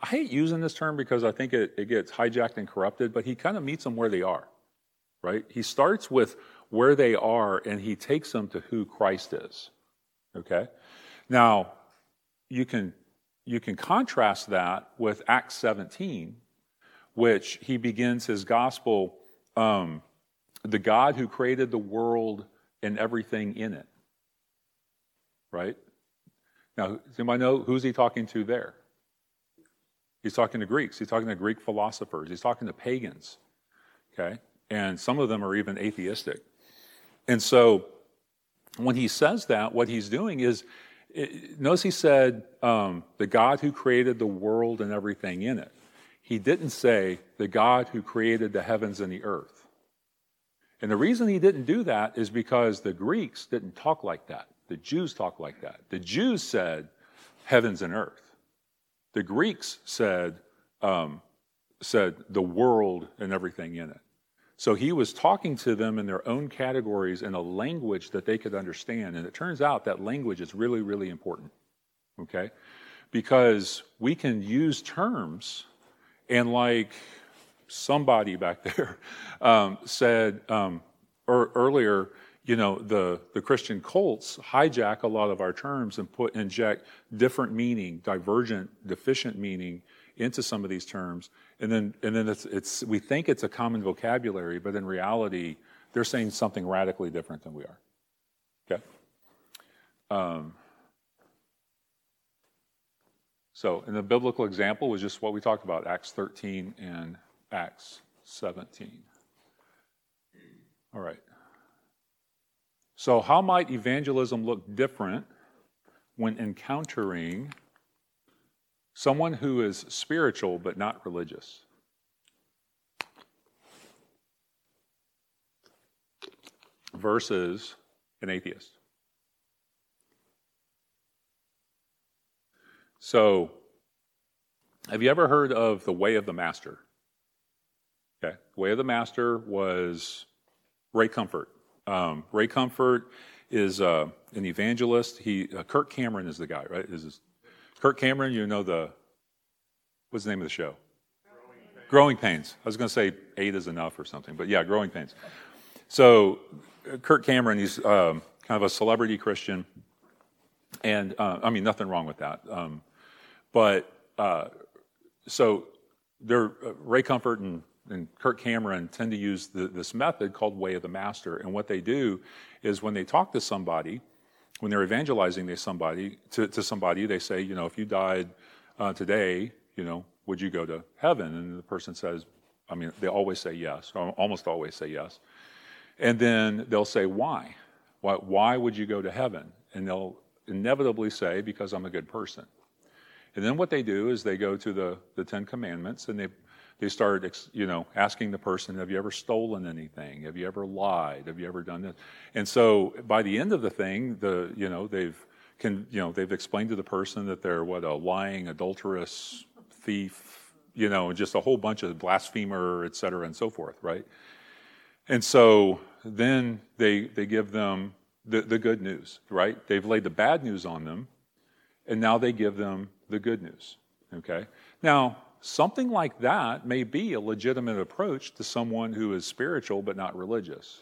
I hate using this term because I think it, it gets hijacked and corrupted, but he kind of meets them where they are, right? He starts with where they are and he takes them to who Christ is. Okay? Now, you can you can contrast that with Acts 17, which he begins his gospel, um, the God who created the world and everything in it. Right? Now, does anybody know who's he talking to there? He's talking to Greeks. He's talking to Greek philosophers. He's talking to pagans. Okay? And some of them are even atheistic. And so when he says that, what he's doing is, notice he said, um, the God who created the world and everything in it. He didn't say, the God who created the heavens and the earth. And the reason he didn't do that is because the Greeks didn't talk like that. The Jews talk like that. The Jews said, heavens and earth. The Greeks said, um, said the world and everything in it. So he was talking to them in their own categories in a language that they could understand. And it turns out that language is really, really important. Okay? Because we can use terms, and like somebody back <laughs> there um, said um, er, earlier, you know, the, the Christian cults hijack a lot of our terms and put inject different meaning, divergent, deficient meaning into some of these terms. And then, and then it's, it's, we think it's a common vocabulary, but in reality, they're saying something radically different than we are. Okay? Um, so, and the biblical example was just what we talked about Acts 13 and Acts 17. All right. So, how might evangelism look different when encountering someone who is spiritual but not religious? Versus an atheist. So, have you ever heard of the Way of the Master? Okay, the Way of the Master was Ray Comfort. Um, Ray Comfort is uh, an evangelist. He uh, Kirk Cameron is the guy, right? Is this, Kirk Cameron? You know the what's the name of the show? Growing Pains. I was going to say eight is enough or something, but yeah, Growing Pains. So Kirk Cameron, he's um, kind of a celebrity Christian, and uh, I mean nothing wrong with that. Um, but uh, so there, uh, Ray Comfort and and Kirk Cameron tend to use the, this method called Way of the Master. And what they do is when they talk to somebody, when they're evangelizing they somebody to, to somebody, they say, you know, if you died uh, today, you know, would you go to heaven? And the person says, I mean, they always say yes, or almost always say yes. And then they'll say, why? Why, why would you go to heaven? And they'll inevitably say, because I'm a good person. And then what they do is they go to the, the Ten Commandments and they they started, you know, asking the person, "Have you ever stolen anything? Have you ever lied? Have you ever done this?" And so, by the end of the thing, the you know they've can you know they've explained to the person that they're what a lying, adulterous, thief, you know, just a whole bunch of blasphemer, et cetera, and so forth, right? And so then they they give them the, the good news, right? They've laid the bad news on them, and now they give them the good news. Okay. Now Something like that may be a legitimate approach to someone who is spiritual but not religious,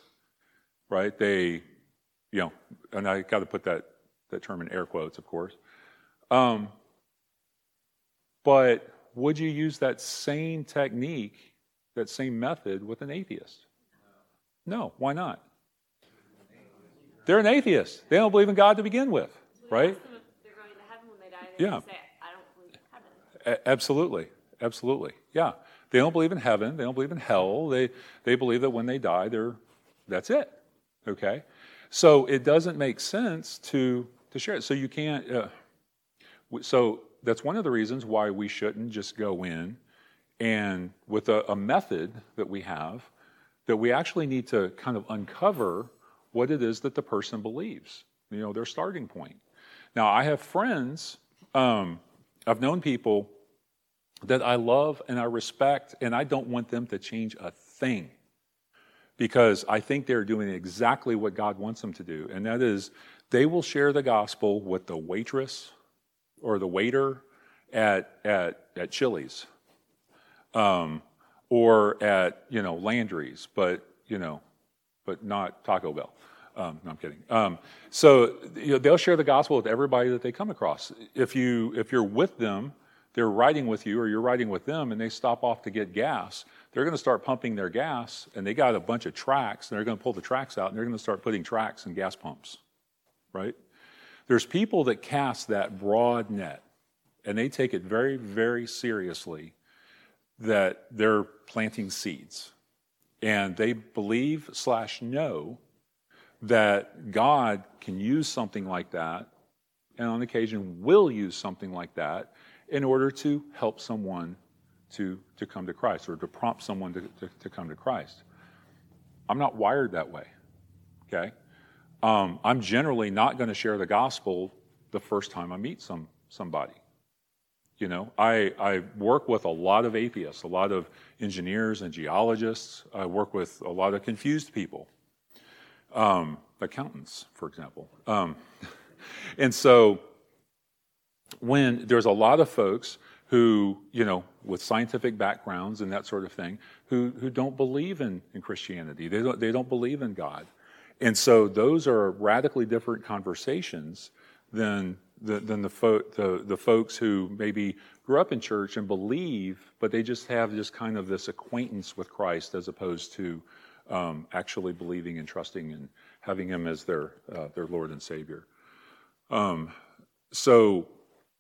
right? They, you know, and I got to put that, that term in air quotes, of course. Um, but would you use that same technique, that same method with an atheist? No, why not? They're an atheist. They don't believe in God to begin with, right? Yeah. A- absolutely. Absolutely. Yeah. They don't believe in heaven. They don't believe in hell. They, they believe that when they die, they're, that's it. Okay? So it doesn't make sense to, to share it. So you can't. Uh, so that's one of the reasons why we shouldn't just go in and with a, a method that we have, that we actually need to kind of uncover what it is that the person believes, you know, their starting point. Now, I have friends, um, I've known people that I love and I respect, and I don't want them to change a thing because I think they're doing exactly what God wants them to do, and that is they will share the gospel with the waitress or the waiter at at at Chili's, um, or at you know Landry's, but you know, but not Taco Bell. Um, no, I'm kidding. Um, so you know, they'll share the gospel with everybody that they come across. If you if you're with them they're riding with you or you're riding with them and they stop off to get gas, they're going to start pumping their gas and they got a bunch of tracts and they're going to pull the tracts out and they're going to start putting tracts in gas pumps, right? There's people that cast that broad net and they take it very, very seriously that they're planting seeds. And they believe slash know that God can use something like that, and on occasion will use something like that in order to help someone to, to come to Christ or to prompt someone to, to, to come to Christ. I'm not wired that way, okay? Um, I'm generally not going to share the gospel the first time I meet some, somebody. You know, I, I work with a lot of atheists, a lot of engineers and geologists. I work with a lot of confused people, um, accountants, for example. Um, <laughs> and so when there's a lot of folks who, you know, with scientific backgrounds and that sort of thing, who, who don't believe in, in Christianity. They don't, they don't believe in God. And so those are radically different conversations than the, than the, fo- the, the folks who maybe grew up in church and believe, but they just have just kind of this acquaintance with Christ as opposed to um, actually believing and trusting and having Him as their, uh, their Lord and Savior. Um, so,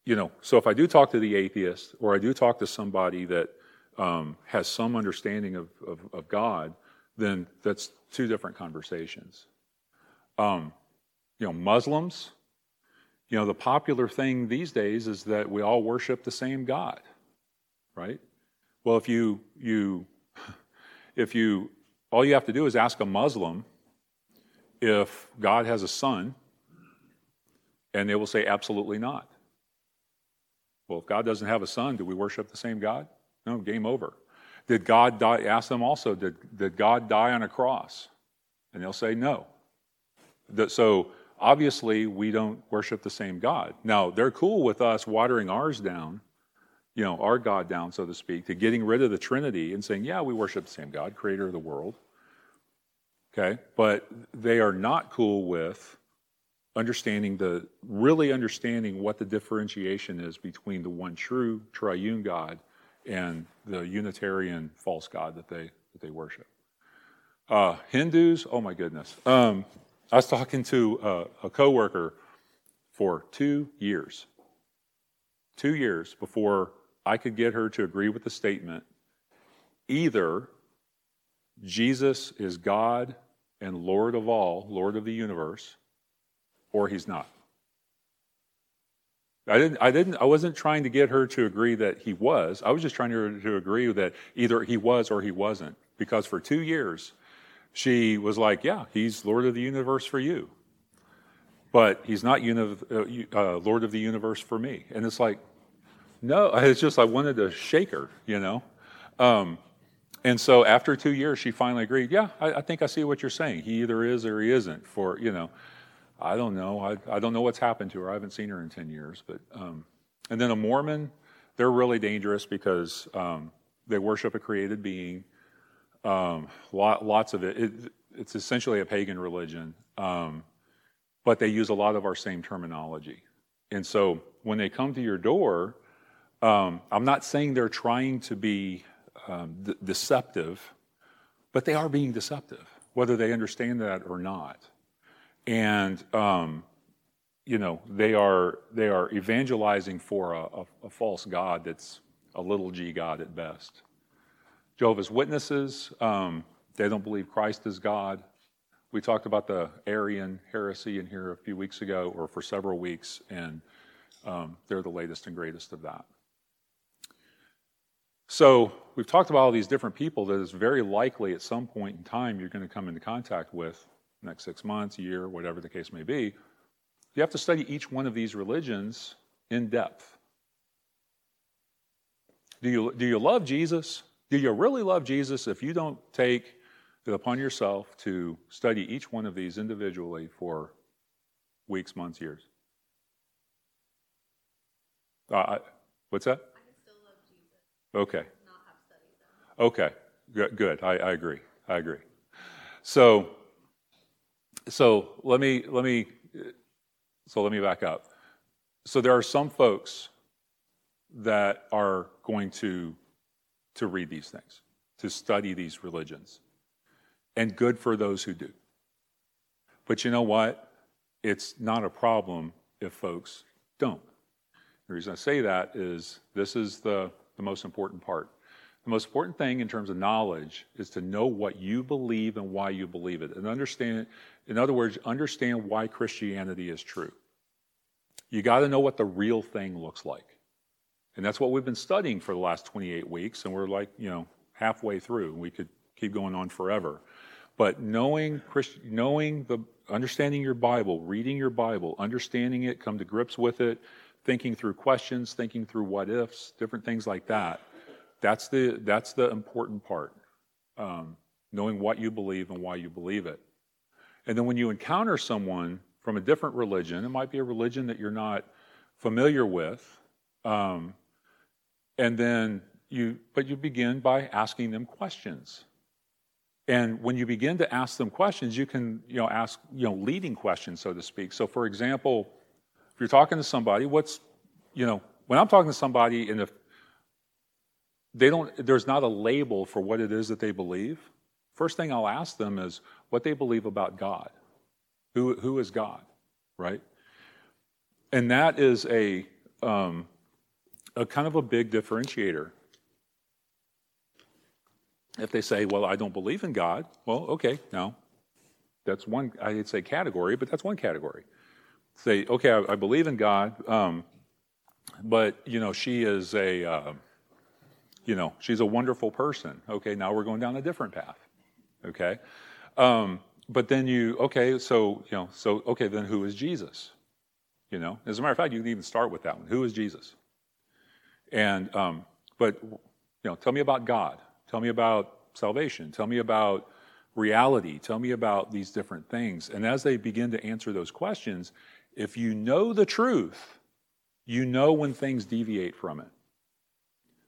you know, so if I do talk to the atheist or I do talk to somebody that um, has some understanding of, of, of, God, then that's two different conversations. Um, you know, Muslims, you know, the popular thing these days is that we all worship the same God, right? Well, if you, you, <laughs> if you, all you have to do is ask a Muslim if God has a son, and they will say, absolutely not. Well, if God doesn't have a son, do we worship the same God? No, game over. Did God die? Ask them also, did, did God die on a cross? And they'll say no. So obviously, we don't worship the same God. Now, they're cool with us watering ours down, you know, our God down, so to speak, to getting rid of the Trinity and saying, yeah, we worship the same God, creator of the world. Okay? But they are not cool with understanding the, really understanding what the differentiation is between the one true triune God and the Unitarian false God that they, that they worship. Uh, Hindus, oh my goodness. Um, I was talking to a, a coworker for two years. Two years before I could get her to agree with the statement either Jesus is God and Lord of all, Lord of the universe, or he's not. I didn't, I didn't, I wasn't trying to get her to agree that he was. I was just trying to, to agree that either he was or he wasn't. Because for two years, she was like, yeah, he's Lord of the universe for you. But he's not uni- uh, uh, Lord of the universe for me. And it's like, no, <laughs> it's just I wanted to shake her, you know? Um, and so after two years, she finally agreed, yeah, I, I, think I see what you're saying. He either is or he isn't for, you know, I don't know. I, I don't know what's happened to her. I haven't seen her in 10 years. But, um, and then a Mormon, they're really dangerous because um, they worship a created being. Um, lot, lots of it. it. It's essentially a pagan religion, um, but they use a lot of our same terminology. And so when they come to your door, um, I'm not saying they're trying to be um, deceptive, but they are being deceptive, whether they understand that or not. And um, you know they are they are evangelizing for a, a, a false god that's a little g god at best. Jehovah's Witnesses, um, they don't believe Christ is God. We talked about the Arian heresy in here a few weeks ago, or for several weeks, and um, they're the latest and greatest of that. So we've talked about all these different people that is very likely at some point in time you're going to come into contact with, next six months, year, whatever the case may be. You have to study each one of these religions in depth. Do you, do you love Jesus? Do you really love Jesus if you don't take it upon yourself to study each one of these individually for weeks, months, years? Uh, what's that? Okay. Okay. Good. good. I, I agree. I agree. So, so let me let me so let me back up. So there are some folks that are going to to read these things, to study these religions. And good for those who do. But you know what? It's not a problem if folks don't. The reason I say that is this is the, the most important part. The most important thing in terms of knowledge is to know what you believe and why you believe it. And understand, in other words, understand why Christianity is true. You got to know what the real thing looks like. And that's what we've been studying for the last 28 weeks. And we're like, you know, halfway through. We could keep going on forever. But knowing, Christ, knowing the, understanding your Bible, reading your Bible, understanding it, come to grips with it, thinking through questions, thinking through what ifs, different things like that. That's the, that's the important part. Um, knowing what you believe and why you believe it. And then when you encounter someone from a different religion, it might be a religion that you're not familiar with, um, and then you, but you begin by asking them questions. And when you begin to ask them questions, you can, you know, ask, you know, leading questions, so to speak. So, for example, if you're talking to somebody, what's, you know, when I'm talking to somebody and if they don't, there's not a label for what it is that they believe, first thing I'll ask them is what they believe about God. Who, who is God, right? And that is a, um, a kind of a big differentiator. If they say, well, I don't believe in God, well, okay, now that's one, I'd say category, but that's one category. Say, okay, I, I believe in God, um, but, you know, she is a, uh, you know, she's a wonderful person. Okay, now we're going down a different path. Okay? Um, but then you, okay, so, you know, so, okay, then who is Jesus? You know, as a matter of fact, you can even start with that one. Who is Jesus? And, um, but, you know, tell me about God. Tell me about salvation. Tell me about reality. Tell me about these different things. And as they begin to answer those questions, if you know the truth, you know when things deviate from it.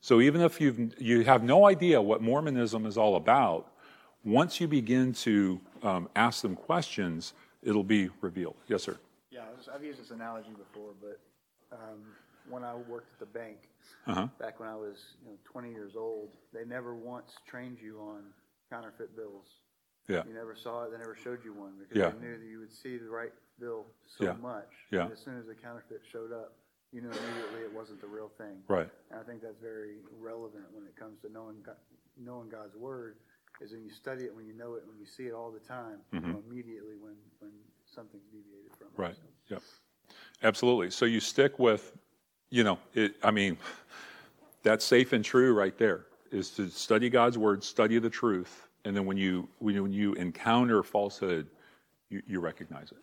So even if you've, you have no idea what Mormonism is all about, once you begin to um, ask them questions, it'll be revealed. Yes, sir. Yeah, I've used this analogy before, but um, when I worked at the bank, Uh-huh. back when I was you know, 20 years old, they never once trained you on counterfeit bills. Yeah. You never saw it. They never showed you one because Yeah. they knew that you would see the right bill so Yeah. much. Yeah. As soon as the counterfeit showed up, you knew immediately it wasn't the real thing. Right. And I think that's very relevant when it comes to knowing God, knowing God's word. Is when you study it, when you know it, when you see it all the time, you know immediately when when something's deviated from it. Mm-hmm. Right. So. Yep. Absolutely. So you stick with, you know, it, I mean, <laughs> that's safe and true right there is to study God's word, study the truth, and then when you when you, encounter falsehood, you, you recognize it.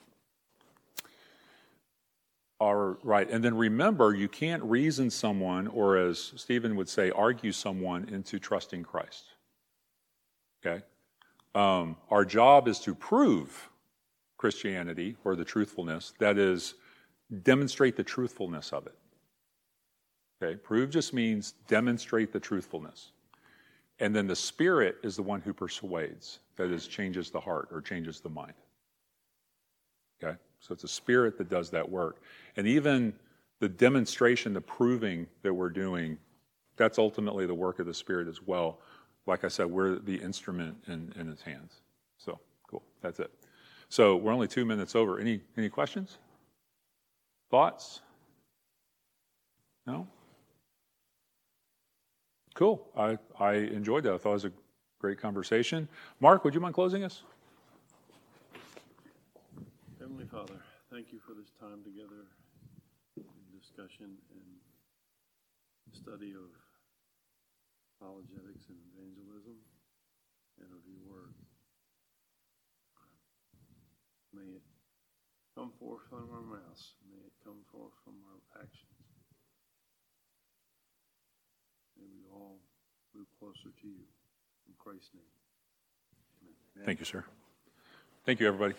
All right, and then remember, you can't reason someone, or as Stephen would say, argue someone into trusting Christ. Okay, um, our job is to prove Christianity or the truthfulness. That is, demonstrate the truthfulness of it. Okay, prove just means demonstrate the truthfulness. And then the Spirit is the one who persuades, that is, changes the heart or changes the mind. Okay, so it's the Spirit that does that work. And even the demonstration, the proving that we're doing, that's ultimately the work of the Spirit as well. Like I said, we're the instrument in, in His hands. So, cool, that's it. So, we're only two minutes over. Any, any questions? Thoughts? No? Cool. I, I enjoyed that. I thought it was a great conversation. Mark, would you mind closing us? Heavenly Father, thank you for this time together in discussion and study of apologetics and evangelism and of your word. May it come forth from our mouths. May it come forth from our actions. May we all move closer to you. In Christ's name. Amen. Thank you, sir. Thank you, everybody.